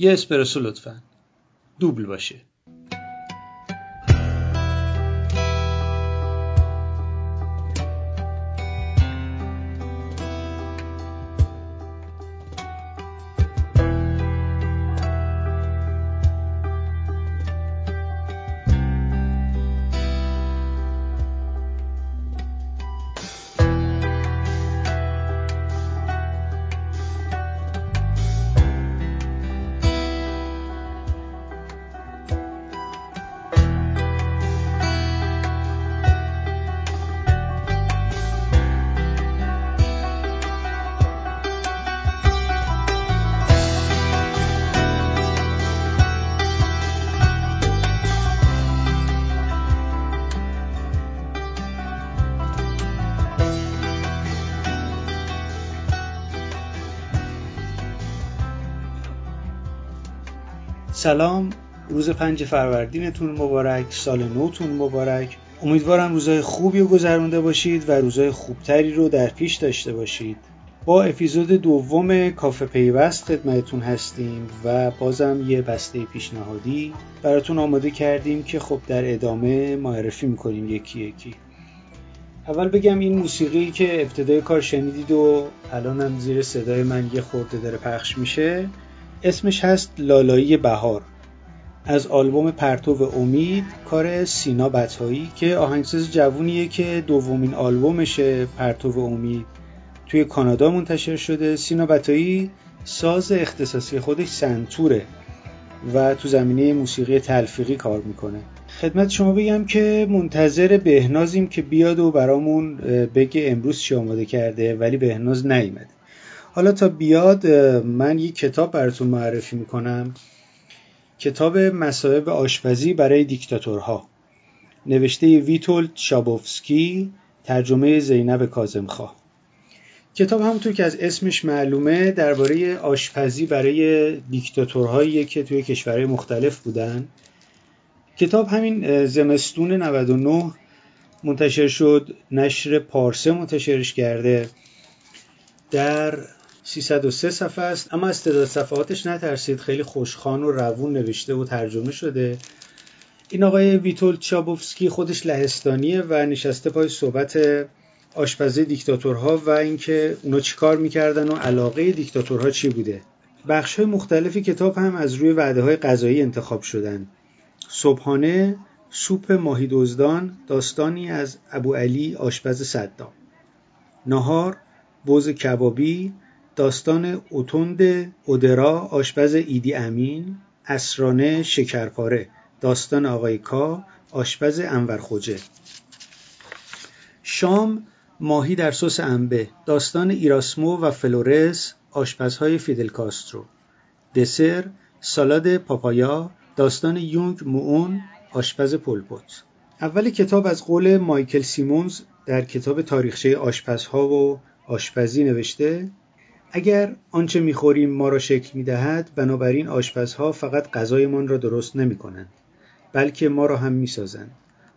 یه اسپرسو لطفا. دوبل باشه. سلام روز پنج فروردینتون مبارک سال نوتون مبارک. امیدوارم روزای خوبی رو گذرونده باشید و روزای خوبتری رو در پیش داشته باشید. با اپیزود دوم کافه پیوست خدمتتون هستیم و بازم یه بسته پیشنهادی براتون آماده کردیم که خب در ادامه معرفی می‌کنیم یکی یکی. اول بگم این موسیقی که ابتدای کار شنیدید و الانم زیر صدای من یه خورده داره پخش میشه. اسمش هست لالایی بهار. از آلبوم پرتو امید کار سینا بتایی که آهنگساز جوونیه که دومین آلبومشه پرتو امید. توی کانادا منتشر شده. سینا بتایی ساز اختصاصی خودش سنتوره و تو زمینه موسیقی تلفیقی کار می‌کنه. خدمت شما بگم که منتظر بهنازیم که بیاد و برامون بگه امروز چی آماده کرده ولی بهناز نیومده. حالا تا بیاد من یک کتاب براتون معرفی می‌کنم. کتاب مصائب آشپزی برای دیکتاتورها. نوشته ویتولد شابوفسکی ترجمه زینب کازمخواه کتاب همونطور که از اسمش معلومه درباره آشپزی برای دیکتاتورهایی که توی کشورهای مختلف بودن. کتاب همین زمستون 99 منتشر شد نشر پارسه منتشرش کرده. در 303 صفحه است. اما از تعداد صفحاتش نترسید. خیلی خوشخان و روون نوشته و ترجمه شده. این آقای ویتول چابوفسکی خودش لهستانیه و نشسته پای صحبت آشپزی دیکتاتورها و اینکه اونا چیکار می‌کردن و علاقه دیکتاتورها چی بوده. بخش های مختلفی کتاب هم از روی وعده های غذایی انتخاب شدن. صبحانه سوپ ماهی دزدان داستانی از ابو علی آشپز صدام. نهار بز کبابی داستان اوتونده اودرا آشپز ایدی امین اسرانه شکرپاره. داستان آقای کا آشپز انور خوجه شام ماهی در سس انبه. داستان ایراسمو و فلورس آشپزهای فیدل کاسترو. دسر سالاد پاپایا. داستان یونگ مون آشپز پل پوت اول کتاب از قول مایکل سیمونز در کتاب تاریخچه آشپزها و آشپزی نوشته. اگر آنچه می‌خوریم ما را شکل می‌دهد بنابراین آشپزها فقط غذایمان را درست نمی کنند بلکه ما را هم می‌سازند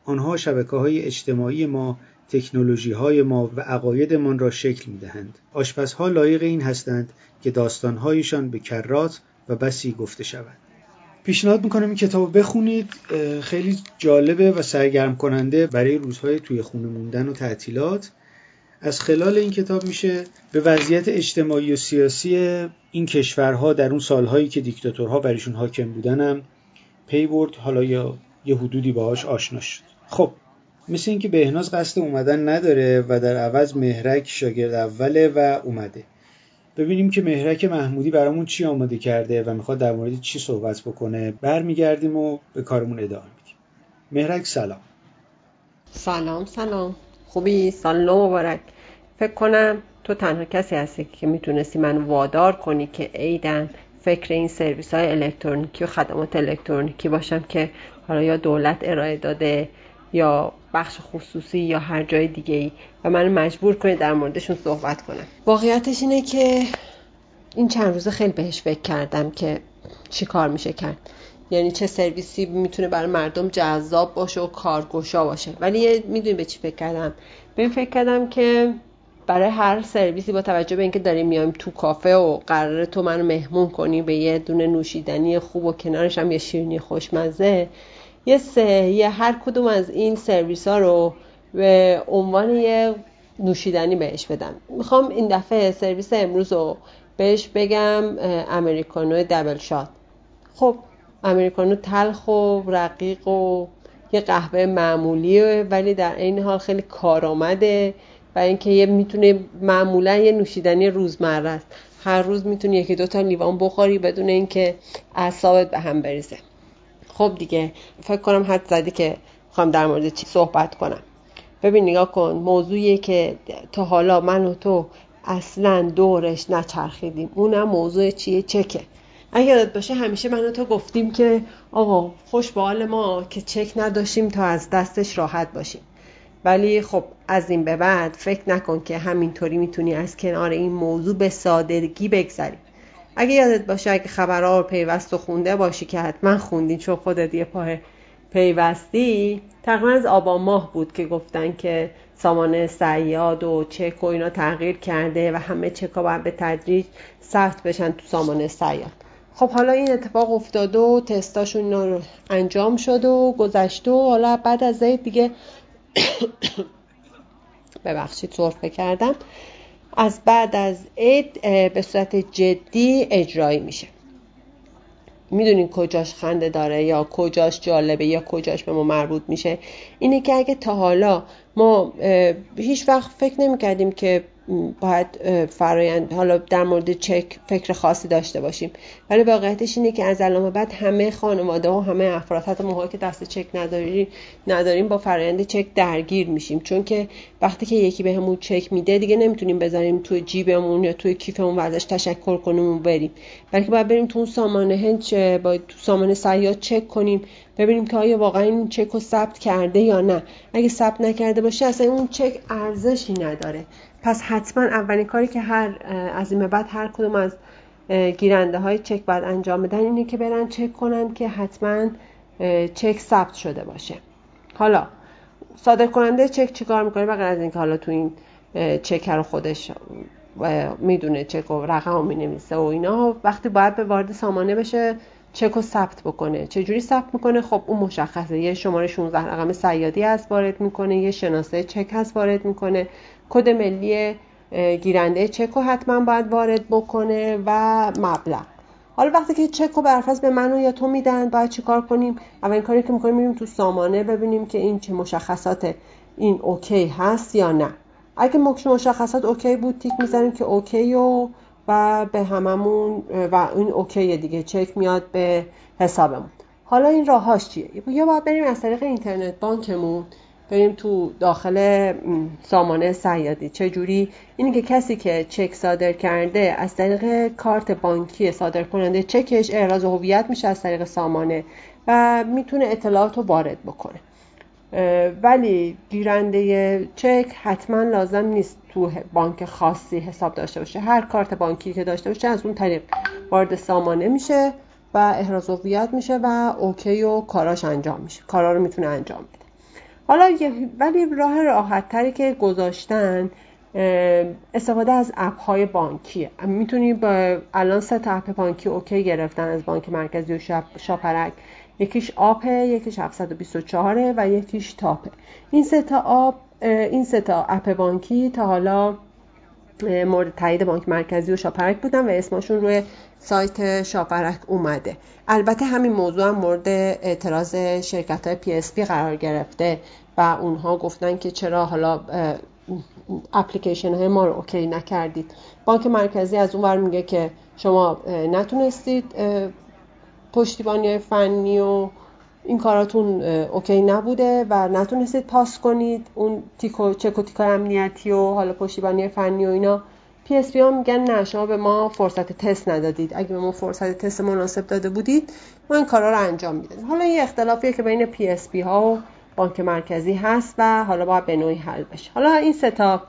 آنها شبکه های اجتماعی ما تکنولوژی های ما و عقایدمان را شکل می دهند. آشپزها لایق این هستند که داستانهایشان به کرات و بسی گفته شود. پیشنهاد می‌کنم این کتاب بخونید خیلی جالبه و سرگرم کننده برای روزهای توی خونه موندن و تعطیلات از خلال این کتاب میشه به وضعیت اجتماعی و سیاسی این کشورها در اون سالهایی که دیکتاتورها برایشون حاکم بودنم پی برد. حالا یا یه حدودی باهاش آشنا شد. خب مثل اینکه بهناز قصد اومدن نداره و در عوض مهرک شاگرد اوله و اومده. ببینیم که مهرک محمودی برامون چی آماده کرده و می‌خواد در مورد چی صحبت بکنه. برمیگردیم و به کارمون ادامه میدیم. مهرک سلام. سلام سلام. خوبی سال نو مبارک. فکر کنم تو تنها کسی هستی که می‌تونستی من وادار کنی که ایدن فکر این سرویس های الکترونیکی و خدمات الکترونیکی باشم که حالا یا دولت ارائه داده یا بخش خصوصی یا هر جای دیگه ای و من مجبور کنی در موردشون صحبت کنم. واقعیتش اینه که این چند روزه خیلی بهش فکر کردم که چی کار میشه کرد. یعنی چه سرویسی می‌تونه برای مردم جذاب باشه و کارگشا باشه. ولی می‌دونی به چی فکر کردم؟ به فکر کردم که برای هر سرویسی با توجه به اینکه داریم میایم تو کافه و قراره تو منو مهمون کنی به یه دونه نوشیدنی خوب و کنارش هم یه شیرینی خوشمزه یه سه یه هر کدوم از این سرویس ها رو به عنوان یه نوشیدنی بهش بدم. می‌خوام این دفعه سرویس امروز رو بهش بگم امریکانو دبل شات. خب امریکانو تلخ و رقیق و یه قهوه معمولیه ولی در این حال خیلی کارآمده و اینکه یه می‌تونه معمولا یه نوشیدنی روزمره است. هر روز می‌تونی یکی دو تا لیوان بخوری بدون اینکه اعصابت به هم بریزه. خب دیگه فکر کنم حد زدی که می‌خوام در مورد چی صحبت کنم. ببین نگاه کن موضوعیه که تا حالا من و تو اصلا دورش نچرخیدیم. اونم موضوع چیه؟ چکه. اگه یادت باشه همیشه من و تو گفتیم که آقا خوش به حال ما که چک نداشتیم تا از دستش راحت باشیم. ولی خب از این به بعد فکر نکن که همینطوری می‌تونی از کنار این موضوع به سادگی بگذری. اگه یادت باشه اگه خبرها رو پیوست و خونده باشی که حتما خوندین چون خودت یه پاه پیوستی تقریبا از آبان ماه بود که گفتن که سامانه سیاد و چک و اینا تغییر کرده و همه چکا باید به تدریج ثبت بشن تو سامانه سیاد. خب حالا این اتفاق افتاده و تستاشون انجام شد و گذشته و حالا بعد از دیگه ببخشید صرفه کردم. از بعد از عید به صورت جدی اجرایی میشه. می‌دونین کجاش خنده داره یا کجاش جالبه یا کجاش به ما مربوط میشه. اینه که اگه تا حالا ما هیچ وقت فکر نمی کردیم که باید فرایند حالا در مورد چک فکر خاصی داشته باشیم. ولی واقعیتش اینه که از الان بعد همه خانواده و همه افراد حتی موقعی که دست چک نداریم نداریم با فرایند چک درگیر میشیم. چون که وقتی که یکی بهمون به چک میده دیگه نمی‌تونیم بذاریم توی جیبمون یا توی کیفمون و ازش تشکر کنیم و بریم. بلکه باید بریم تو اون سامانه هنچ با تو سامانه سیاد چک کنیم ببینیم که آیا واقعا این چک رو ثبت کرده یا نه. اگه ثبت نکرده باشه اصلا اون چک ارزشی نداره. پس حتما اولین کاری که هر از این بعد هر کدوم از گیرنده های چک باید انجام بدن اینه که برن چک کنن که حتما چک ثبت شده باشه. حالا صادر کننده چک چیکار می‌کنه؟ بغیر از اینکه حالا تو این چک رو خودش می‌دونه چک و رقم می نویسه و اینا وقتی باید به وارد سامانه بشه چک رو ثبت بکنه. چجوری ثبت می‌کنه؟ خب اون مشخصه. یه شماره 16 رقم سیادی هست وارد می‌کنه یه شناسه چک هست وارد می‌کنه. کد ملی گیرنده چک رو حتما باید وارد بکنه و مبلغ. حالا وقتی که چک رو برفرض به من یا تو میدن باید چیکار کنیم؟ اولین کاری که می‌کنیم میریم تو سامانه ببینیم که این چه مشخصات این OK هست یا نه. اگه مشخصات OK بود تیک می‌زنیم که OK و و به هممون و این OK دیگه چک میاد به حسابمون. حالا این راهاش چیه؟ یا باید بریم از طریق اینترنت بانکمون بریم تو داخل سامانه صیادی. چه جوری؟ اینه که کسی که چک صادر کرده از طریق کارت بانکی صادر کننده چکش اعراض هویت میشه از طریق سامانه و می‌تونه اطلاعات رو وارد بکنه. ولی گیرنده چک حتما لازم نیست تو بانک خاصی حساب داشته باشه. هر کارت بانکی که داشته باشه از اون طریق وارد سامانه میشه و احراز هویت میشه و اوکی و کاراش انجام میشه. کارا رو می‌تونه انجام بده. حالا ولی راه راحت تری که گذاشتن استفاده از app های بانکیه می‌تونی با الان سه تا app بانکی OK گرفتن از بانک مرکزی و شاپرک. یکیش آپه یکیش 724 و یکیش تاپه این سه تا app این سه تا app بانکی تا حالا مورد تایید بانک مرکزی و شاپرک بودن و اسمشون روی سایت شاپرک اومده. البته همین موضوع هم مورد اعتراض شرکت های PSP قرار گرفته و اونها گفتن که چرا حالا اپلیکیشن های ما رو OK نکردید. بانک مرکزی از اون ور میگه که شما نتونستید پشتیبانی فنی و این کاراتون OK نبوده و نتونستید پاس کنید اون تیکو چک و تیکای امنیتی و حالا پشتیبانی فنی و اینا. PSP ها میگن نه شما به ما فرصت تست ندادید. اگه به ما فرصت تست مناسب داده بودید ما این کارا رو انجام می‌دادیم. حالا این اختلافیه که بین PSP ها و بانک مرکزی هست و حالا باید به نوعی حل بشه. حالا این سه تا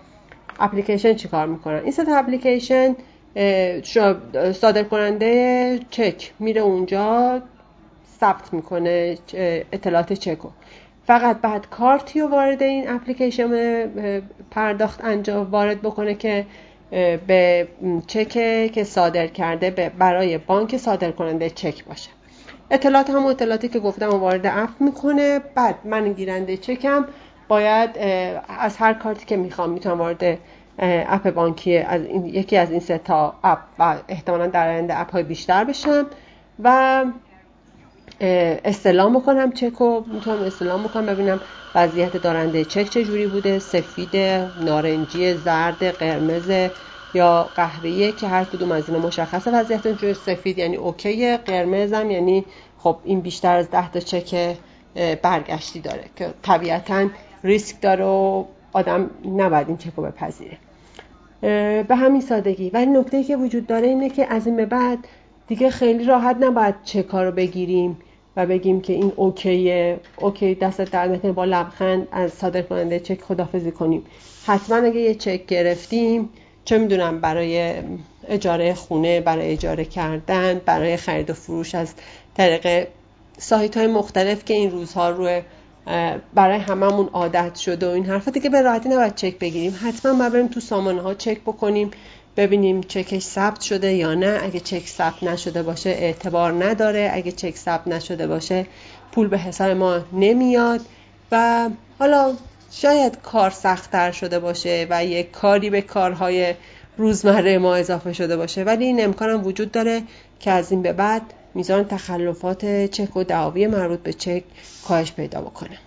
اپلیکیشن چیکار می‌کنن؟ این سه تا اپلیکیشن صادر کننده چک میره اونجا ثبت می‌کنه اطلاعات چکو. فقط بعد کارتی رو وارد این اپلیکیشن پرداخت انجام وارد بکنه که به چک که صادر کرده برای بانک صادر کننده چک باشه. اطلاعات هم اطلاعاتی که گفتم وارد اپ می‌کنه. بعد من گیرنده چکم. باید از هر کارتی که می‌خوام می‌تونم وارد اپ بانکی از یکی از این سه تا اپ و احتمالا در آینده اپ های بیشتر بشم. و استلام بکنم چک رو می‌تونم استلام بکنم ببینم وضعیت دارنده چک چجوری بوده سفید نارنجی زرد قرمز یا قهوه‌ای که هر کدوم از اینا مشخصه وضعیت چون سفید یعنی OK قرمزم یعنی خب این بیشتر از 10 تا چک برگشتی داره که طبیعتا ریسک داره و آدم نباید این چک رو بپذیره به همین سادگی. ولی نکته که وجود داره اینه که از این به بعد دیگه خیلی راحت نباید چک رو بگیریم و بگیم که این OK ه. OK دستت درد نکنه با لبخند از صادر کننده چک خداحافظی کنیم. حتما اگه یه چک گرفتیم چه می‌دونم برای اجاره خونه برای اجاره کردن برای خرید و فروش از طریق سایت های مختلف که این روزها روی برای هممون عادت شده و این حرفا دیگه به راحتی نباید چک بگیریم. حتما بریم تو سامانه ها چک بکنیم. ببینیم چکش ثبت شده یا نه. اگه چک ثبت نشده باشه اعتبار نداره. اگه چک ثبت نشده باشه پول به حساب ما نمیاد. و حالا شاید کار سختتر شده باشه و یک کاری به کارهای روزمره ما اضافه شده باشه. ولی این امکانم وجود داره که از این به بعد میزان تخلفات چک و دعاوی مربوط به چک کاهش پیدا بکنه.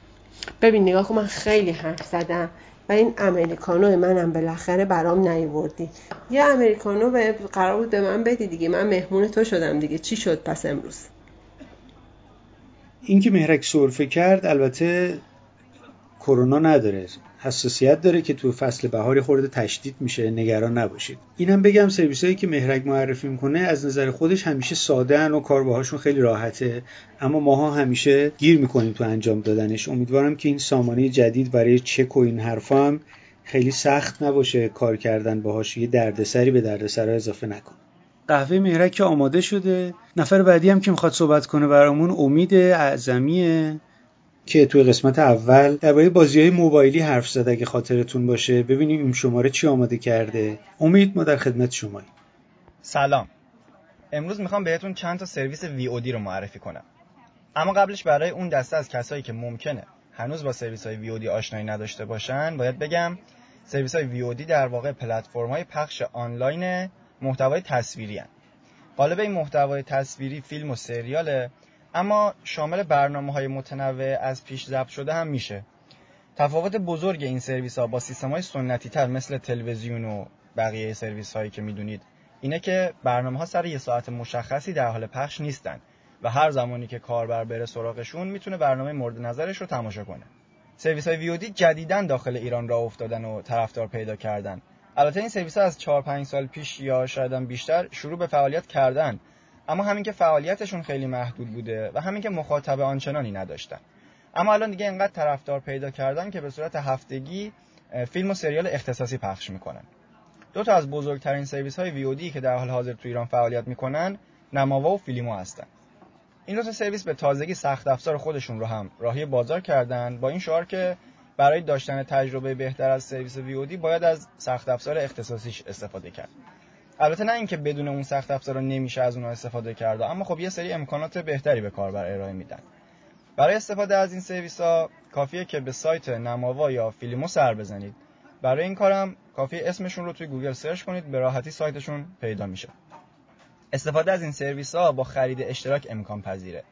ببین نگاه کن من خیلی حرف زدم. و این امریکانو منم بالاخره برام نیوردی. یه امریکانو به قرار بود به من بدی دیگه. من مهمون تو شدم دیگه. چی شد پس امروز؟ اینکه مهرک سرفه کرد البته کرونا نداره. حساسیت داره که تو فصل بهاری خورده تشدید میشه نگران نباشید. اینم بگم سرویس هایی که مهرک معرفی می‌کنه از نظر خودش همیشه ساده و کار باهاشون خیلی راحته. اما ماها همیشه گیر می‌کنیم تو انجام دادنش. امیدوارم که این سامانه جدید برای چک و این حرفا هم خیلی سخت نباشه کار کردن باهاش. یه دردسری به دردسرها اضافه نکن قهوه مهرک که آماده شده. نفر بعدی هم که می‌خواد صحبت کنه برامون امید اعظمیه. که توی قسمت اول درباره بازی های موبایلی حرف زد. اگه خاطرتون باشه ببینیم این شماره چی آماده کرده. امید ما در خدمت شماییم. سلام. امروز می‌خوام بهتون چند تا سرویس VOD رو معرفی کنم. اما قبلش برای اون دسته از کسایی که ممکنه هنوز با سرویس های VOD آشنایی نداشته باشن باید بگم سرویس های VOD در واقع پلتفرم های پخش آنلاین محتوای تصویری هن. قالب این محتوای تصویری فیلم و سریاله اما شامل برنامه های متنوع از پیش ضبط شده هم میشه. تفاوت بزرگ این سرویس ها با سیستم های سنتی تر مثل تلویزیون و بقیه سرویس هایی که می‌دونید اینه که برنامه ها سر یه ساعت مشخصی در حال پخش نیستن و هر زمانی که کاربر بره سراغشون می‌تونه برنامه مورد نظرش رو تماشا کنه. سرویس های ویودی جدیدن داخل ایران را افتادن و طرفدار پیدا کردن. البته این سرویس ها از 4 5 سال پیش یا شاید بیشتر شروع به فعالیت کردن. اما همین که فعالیتشون خیلی محدود بوده و همین که مخاطب آنچنانی نداشتن. اما الان دیگه انقدر طرفدار پیدا کردن که به صورت هفتگی فیلم و سریال اختصاصی پخش می‌کنن. دو تا از بزرگترین سرویس های ویودی که در حال حاضر تو ایران فعالیت می‌کنن نماوا و فیلیمو هستن. این دو تا سرویس به تازگی سخت افزار خودشون رو هم راهی بازار کردن با این شعار که برای داشتن تجربه بهتر از سرویس VOD باید از سخت افزار اختصاصیش استفاده کرد. البته نه اینکه بدون اون سخت افزارا نمیشه از اونها استفاده کرد اما خب یه سری امکانات بهتری به کاربر ارائه میدن. برای استفاده از این سرویس ها کافیه که به سایت نماوا یا فیلیمو سر بزنید. برای این کارم کافیه اسمشون رو توی گوگل search کنید به راحتی سایتشون پیدا میشه. استفاده از این سرویس ها با خرید اشتراک امکان پذیره.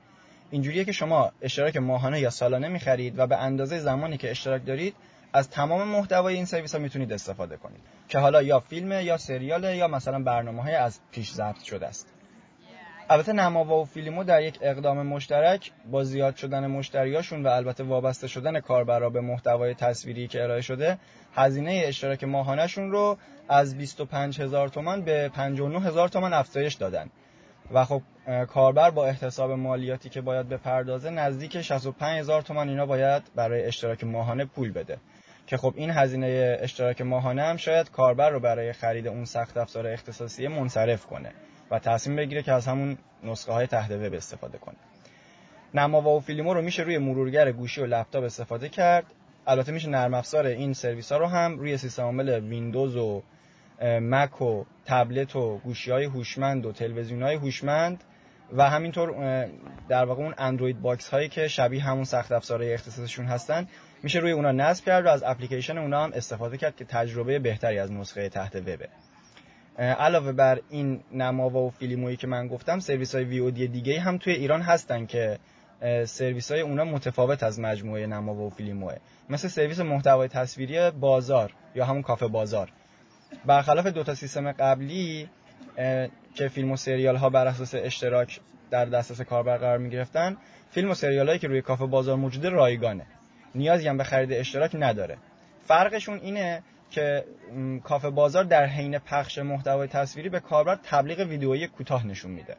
اینجوریه که شما اشتراک ماهانه یا سالانه می‌خرید و به اندازه زمانی که اشتراک دارید از تمام محتوای این سرویس ها می‌تونید استفاده کنید. که حالا یا فیلم یا سریال یا مثلا برنامه های از پیش ضبط شده است. البته نماوا و فیلمو در یک اقدام مشترک با زیاد شدن مشتریاشون و البته وابسته شدن کاربرا به محتوای تصویری که ارائه شده هزینه اشتراک ماهانهشون رو از 25 هزار تومان به 59 هزار تومان افزایش دادن. و خب کاربر با احتساب مالیاتی که باید بپردازه نزدیک 65 هزار تومان اینا باید برای اشتراک ماهانه پول بده. که خب این هزینه اشتراک ماهانه هم شاید کاربر رو برای خرید اون سخت افزار اختصاصی منصرف کنه و تصمیم بگیره که از همون نسخه های تحت وب استفاده کنه. نماوا و فیلمو رو میشه روی مرورگر گوشی و لپتاپ استفاده کرد. البته میشه نرم افزار این سرویس ها رو هم روی سیستم عامل ویندوز و مک و تبلت و گوشی های هوشمند و تلویزیون های هوشمند و همینطور در واقع اون Android box هایی که شبیه همون سخت افزارهای اختصاصیشون هستن میشه روی اونا نصب کرد و از اپلیکیشن اونا هم استفاده کرد که تجربه بهتری از نسخه تحت وبه. علاوه بر این نماوا و فیلیمویی که من گفتم سرویس های VOD دیگه هم توی ایران هستن که سرویس های اونا متفاوت از مجموعه نماوا و فیلموه مثل سرویس محتوای تصویری بازار یا همون کافه بازار. برخلاف دو تا سیستم قبلی که فیلم و سریال ها بر اساس اشتراک در دسترس کاربر قرار می گرفتن فیلم و سریال هایی که روی کافه بازار موجوده رایگانه. نیازی هم به خرید اشتراک نداره. فرقشون اینه که کافه بازار در حین پخش محتوای تصویری به کاربر تبلیغ ویدئویی کوتاه نشون میده.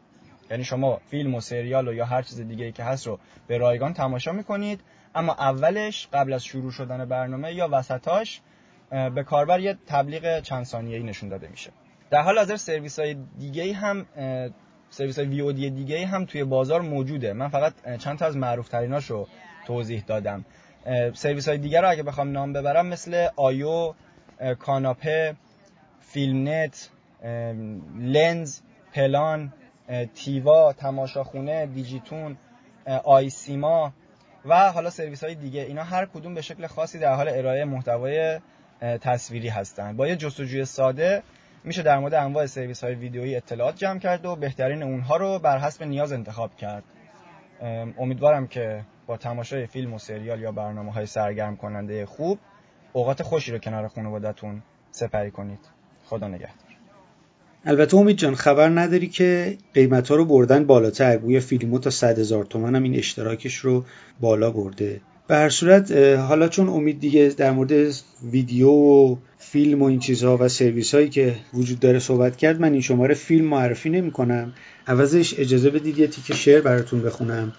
یعنی شما فیلم و سریال و یا هر چیز دیگه ای که هست رو به رایگان تماشا می‌کنید اما اولش قبل از شروع شدن برنامه یا وسطاش به کاربر یه تبلیغ چند ثانیه‌ای نشون داده میشه. در حال حاضر سرویس های دیگه هم سرویس های وی دیگه هم توی بازار موجوده. من فقط چند تا از معروف تریناش رو توضیح دادم. سرویس های دیگه رو اگه بخوام نام ببرم مثل آیو کاناپه فیلمنت لنز پلان تیوا تماشاخونه دیجیتون آیسیما و حالا سرویس های دیگه. اینا هر کدوم به شکل خاصی در حال ارائه محتوای تصویری هستن. با یه جستجوی ساده میشه در مورد انواع سرویس های ویدیویی اطلاعات جمع کرد و بهترین اونها رو بر حسب نیاز انتخاب کرد. امیدوارم که با تماشای فیلم و سریال یا برنامه های سرگرم کننده خوب اوقات خوشی رو کنار خانوادتون سپری کنید. خدا نگهدار. البته امید جان خبر نداری که قیمت ها رو بردن بالاتر. گویا فیلمو تا 100 هزار تومن هم این اشتراکش رو بالا برده. به هر صورت حالا چون امید دیگه در مورد ویدیو و فیلم و این چیزها و سرویس هایی که وجود داره صحبت کرد من این شماره فیلم معرفی نمی کنم عوضش اجازه بدید یه تیکه شعر براتون بخونم.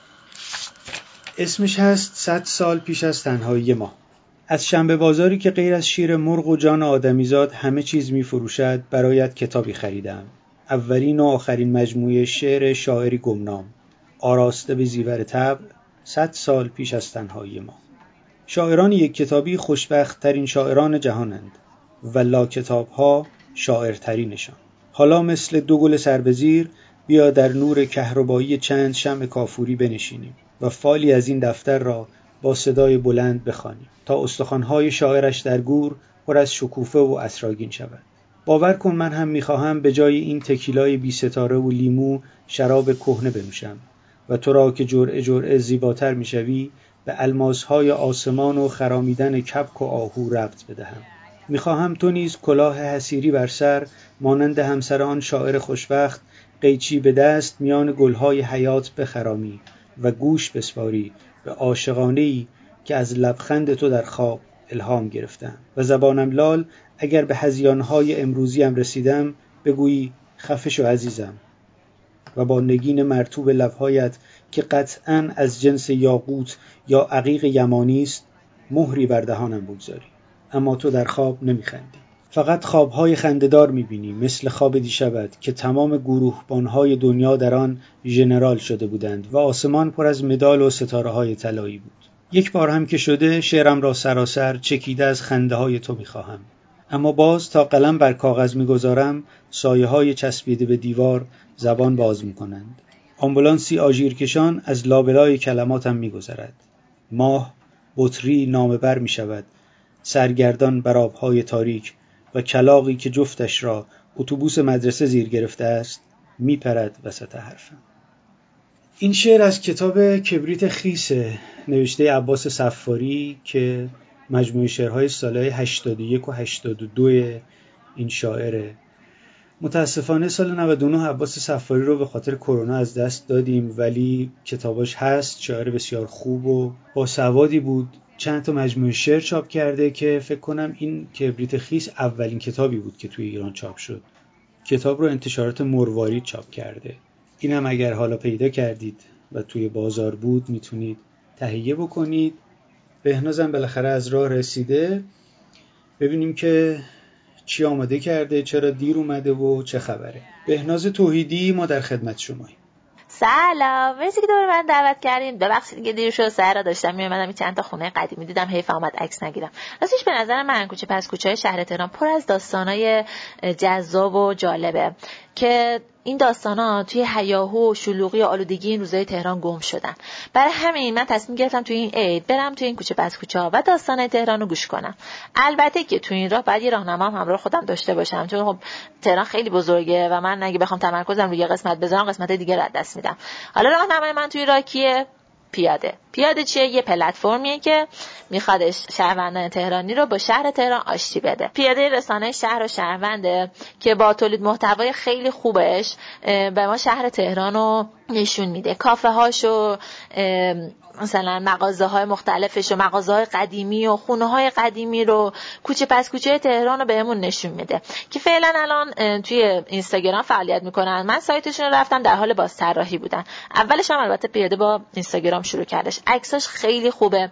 اسمش هست 100 سال پیش از تنهایی ما. از شنبه بازاری که غیر از شیر مرغ و جان آدمیزاد همه چیز می فروشد برایت کتابی خریدم. اولین و آخرین مجموعه شعر شاعری گمنام. آراسته به زیور تبع صد سال پیش از تنهایی ما. شاعران یک کتابی خوشبخت ترین شاعران جهانند و لا کتاب ها شاعرترینشان. حالا مثل دو گل سربزیر بیا در نور کهربایی چند شم کافوری بنشینیم و فالی از این دفتر را با صدای بلند بخوانیم تا استخوانهای شاعرش در گور پر از شکوفه و اسراگین شود. باور کن من هم می‌خواهم به جای این تکیلای بی ستاره و لیمو شراب کهنه بنوشم و تو را که جرعه جرعه زیباتر می‌شوی به الماسهای آسمان و خرامیدن کبک و آهو ربط بدهم. می‌خواهم تو نیز کلاه حسیری بر سر مانند همسر آن شاعر خوشبخت قیچی به دست میان گلهای حیات بخرامی و گوش بسپاری به عاشقانه که از لبخند تو در خواب الهام گرفتم. و زبانم لال اگر به هزیانهای امروزیم رسیدم بگویی خفش و عزیزم. و با نگین مرتوب لبهایت که قطعا از جنس یاقوت یا عقیق یمانی است مهری بر دهانم بگذاری. اما تو در خواب نمیخندی. فقط خوابهای خندهدار می‌بینی مثل خواب دیشبت که تمام گروهبانهای دنیا در آن ژنرال شده بودند و آسمان پر از مدال و ستاره های طلایی بود. یک بار هم که شده شعرم را سراسر چکیده از خنده های تو می‌خواهم. اما باز تا قلم بر کاغذ می‌گذارم سایه های چسبیده به دیوار زبان باز می‌کنند. آمبولانسی آژیرکشان از لابلای کلماتم میگذرد. ماه بطری نامه بر می شود سرگردان بر آبهای تاریک و کلاقی که جفتش را اتوبوس مدرسه زیر گرفته است میپرد وسط حرفم. این شعر از کتاب کبریت خیسه نوشته عباس صفاری که مجموعه شعرهای سالهای 81 و 82 این شاعره متاسفانه سال 99 عباس صفاری رو به خاطر کرونا از دست دادیم ولی کتاباش هست شاعر بسیار خوب و با سوادی بود. چند تا مجموعه شعر چاپ کرده که فکر کنم این کبریت خیس اولین کتابی بود که توی ایران چاپ شد. کتاب رو انتشارات مروارید چاپ کرده. اینم اگر حالا پیدا کردید و توی بازار بود می‌تونید تهیه بکنید. بهنازم بالاخره از راه رسیده. ببینیم که چی آماده کرده چرا دیر اومده و چه خبره. بهناز توحیدی ما در خدمت شماییم. سلام. مرسی که دور من دعوت کردین. ببخشید دیگه دیر شد سهر داشتم میومدم چند تا خونه قدیمی دیدم حیف آمد عکس نگیرم. راستش به نظر من کوچه پس کوچه شهر تهران پر از داستانای جذاب و جالبه. که این داستان ها توی هیاهو و شلوغی و آلودگی این روزای تهران گم شدن. برای همین من تصمیم گرفتم توی این عید برم توی این کوچه پس کوچه ها و داستان تهران رو گوش کنم. البته که توی این راه بعد یه راهنما هم همراه خودم داشته باشم چون خب تهران خیلی بزرگه و من اگه بخوام تمرکزم روی قسمت بذارم قسمت دیگه رو دست میدم. حالا راهنمای من توی راه کیه؟ پیاده. پیاده چیه؟ یه پلتفرمیه که میخوادش شهروندان تهرانی رو با شهر تهران آشتی بده. پیاده رسانه شهر و شهرونده که با تولید محتوای خیلی خوبش به ما شهر تهران رو نشون میده. کافه هاشو مثلا مغازه های مختلفش و مغازه های قدیمی و خونه های قدیمی رو کوچه پس کوچه تهران رو بهمون نشون میده. که فعلا الان توی اینستاگرام فعالیت می‌کنن. من سایتشون رو رفتم در حال بازطراحی بودن. اولش هم البته پیاده با اینستاگرام شروع کردش. عکساش خیلی خوبه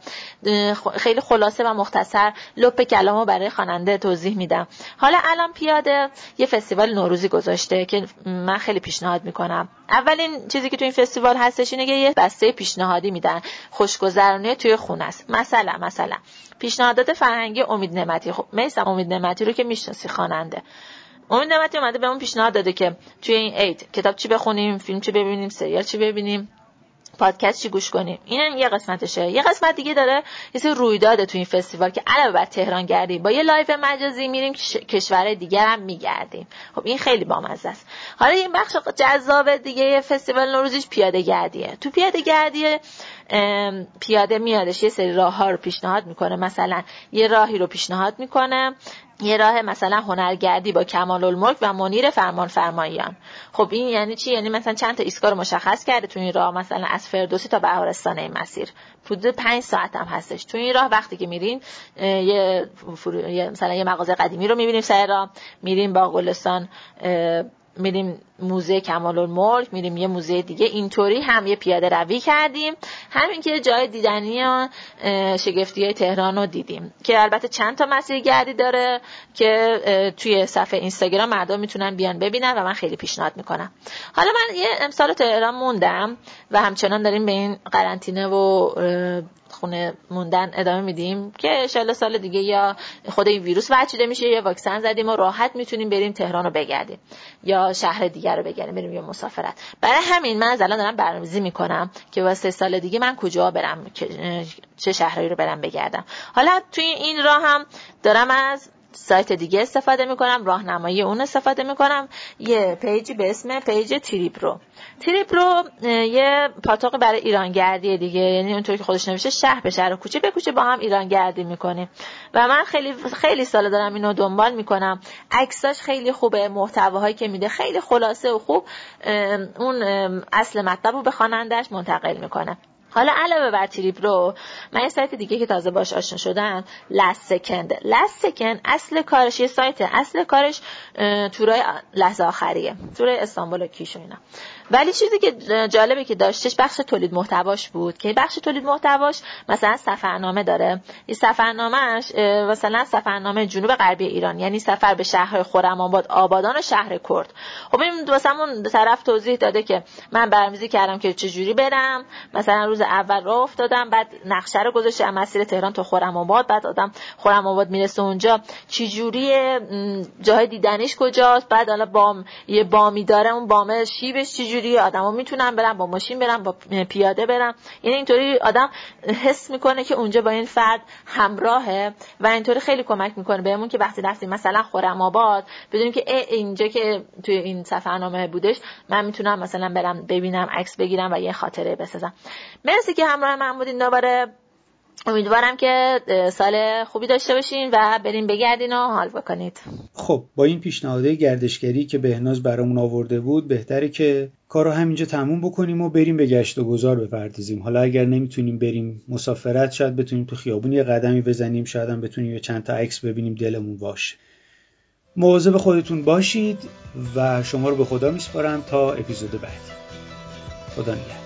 خیلی خلاصه و مختصر. لپ کلامو برای خواننده توضیح میدم. حالا الان پیاده یه فستیوال نوروزی گذاشته که من خیلی پیشنهاد می‌کنم. اولین چیزی که تو این فستیوال هستش اینه که یه بسته پیشنهادی میدن. خوشگذرانی توی خونه است. مثلا مثلا پیشنهادات فرهنگی امید نعمتی. خب میسم امید نعمتی رو که می‌شناسی خواننده. امید نعمتی اومده بهمون پیشنهاد داده که توی این عید کتاب چی بخونیم فیلم چی ببینیم سریال چی ببینیم. پادکست چی گوش کنیم؟ این یه قسمتشه. یه قسمت دیگه داره یه سری رویداد تو این فستیوال که علاوه بر تهران گردیم با یه live مجازی میریم کشور دیگر هم میگردیم. خب این خیلی بامزه است. حالا این بخش جذاب دیگه فستیوال نوروزیش پیاده گردیه. تو پیاده گردیه پیاده میادش. یه سری راه ها رو پیشنهاد می‌کنه. مثلا یه راهی رو پیشنهاد می‌کنه. یه راه مثلا هنرگردی با کمال الملک و منیر فرمان فرماییان. خب این یعنی چی؟ یعنی مثلا چند تا ایستگاه رو مشخص کرده تو این راه مثلا از فردوسی تا بهارستان این مسیر. حدود 5 ساعت هم هستش. تو این راه وقتی که میرین یه, مثلا یه مغازه قدیمی رو می‌بینیم سر راه. میریم با گلستان میریم موزه کمال الملک میریم یه موزه دیگه. اینطوری هم یه پیاده روی کردیم. همین که جای دیدنی شگفتی های تهران رو دیدیم که البته چند تا مسیر گردی داره که توی صفحه اینستاگرام مردم می‌تونن بیان ببینن و من خیلی پیشنهاد می‌کنم. حالا من یه امسال تهران موندم و همچنان داریم به این قرنطینه و خونه موندن ادامه میدیم که ان سال دیگه یا خود این ویروس وچیده میشه یا واکسن زدیم و راحت می‌تونیم بریم تهران رو بگردیم یا شهر دیگر رو بگردیم بریم یا مسافرت. برای همین من از الان دارم برنامه‌ریزی می‌کنم که واسه سال دیگه من کجا برم چه شهرهایی رو برم بگردم. حالا توی این راه هم دارم از سایت دیگه استفاده می‌کنم راهنمایی اون استفاده می‌کنم. یه page ی به اسم page تریپ رو تریپلو یه پاتوق برای ایرانگردی دیگه. یعنی اونطوری که خودش نوشته شهر به شهر و کوچه به کوچه با هم ایرانگردی می‌کنیم. و من خیلی خیلی سال دارم اینو دنبال می‌کنم. عکساش خیلی خوبه محتواهایی که میده خیلی خلاصه و خوب اون اصل مطلب رو به خوانندهش منتقل می‌کنه. حالا علاوه بر تریپ رو من یه سایت دیگه که تازه باش آشنا شدم لست سکند لست سکند اصل کارش یه سایت اصل کارش تورای لحظه آخریه. تورای استانبول و کیش اینا. ولی چیزی که جالبه که داشتش بخش تولید محتواش بود. که بخش تولید محتواش مثلا سفرنامه داره. این سفرنامهش مثلا سفرنامه جنوب غربی ایران یعنی سفر به شهر خرم آباد آبادان و شهر کرد. خب این واسمون طرف توضیح داده که من برنامه‌ریزی کردم که چجوری برم. مثلا روز اول راه افتادم بعد نقشه رو گذاشتم مسیر تهران تا خرم آباد بعد آدم خرم آباد می‌رسه اونجا. چجوری جای دیدنش کجاست؟ بعد حالا بام یه بامی داره اون بام شیبش چجوری اینجوری آدما می‌تونن برن با ماشین برن با پیاده برن یعنی اینطوری آدم حس می‌کنه که اونجا با این فرد همراهه و اینطوری خیلی کمک می‌کنه. بهمون که وقتی رفتیم مثلا خورم آباد بدونیم که اینجا که توی این سفرنامه بودش من می‌تونم مثلا برم ببینم عکس بگیرم و یه خاطره بسازم. مرسی که همراه من بودین دوباره. امیدوارم که سال خوبی داشته باشین و بریم بگردین و حال بکنید. خب با این پیشنهاده گردشگری که بهناز برامون آورده بود بهتره که کارو همینجا تموم بکنیم و بریم به گشت و گذار بپردازیم. حالا اگر نمی‌تونیم بریم مسافرت شاید بتونیم تو خیابون یه قدمی بزنیم شاید هم بتونیم یه چند تا عکس ببینیم دلمون باشه. مواظب خودتون باشید و شما رو به خدا میسپارم تا اپیزود بعدی خدا نگهدار.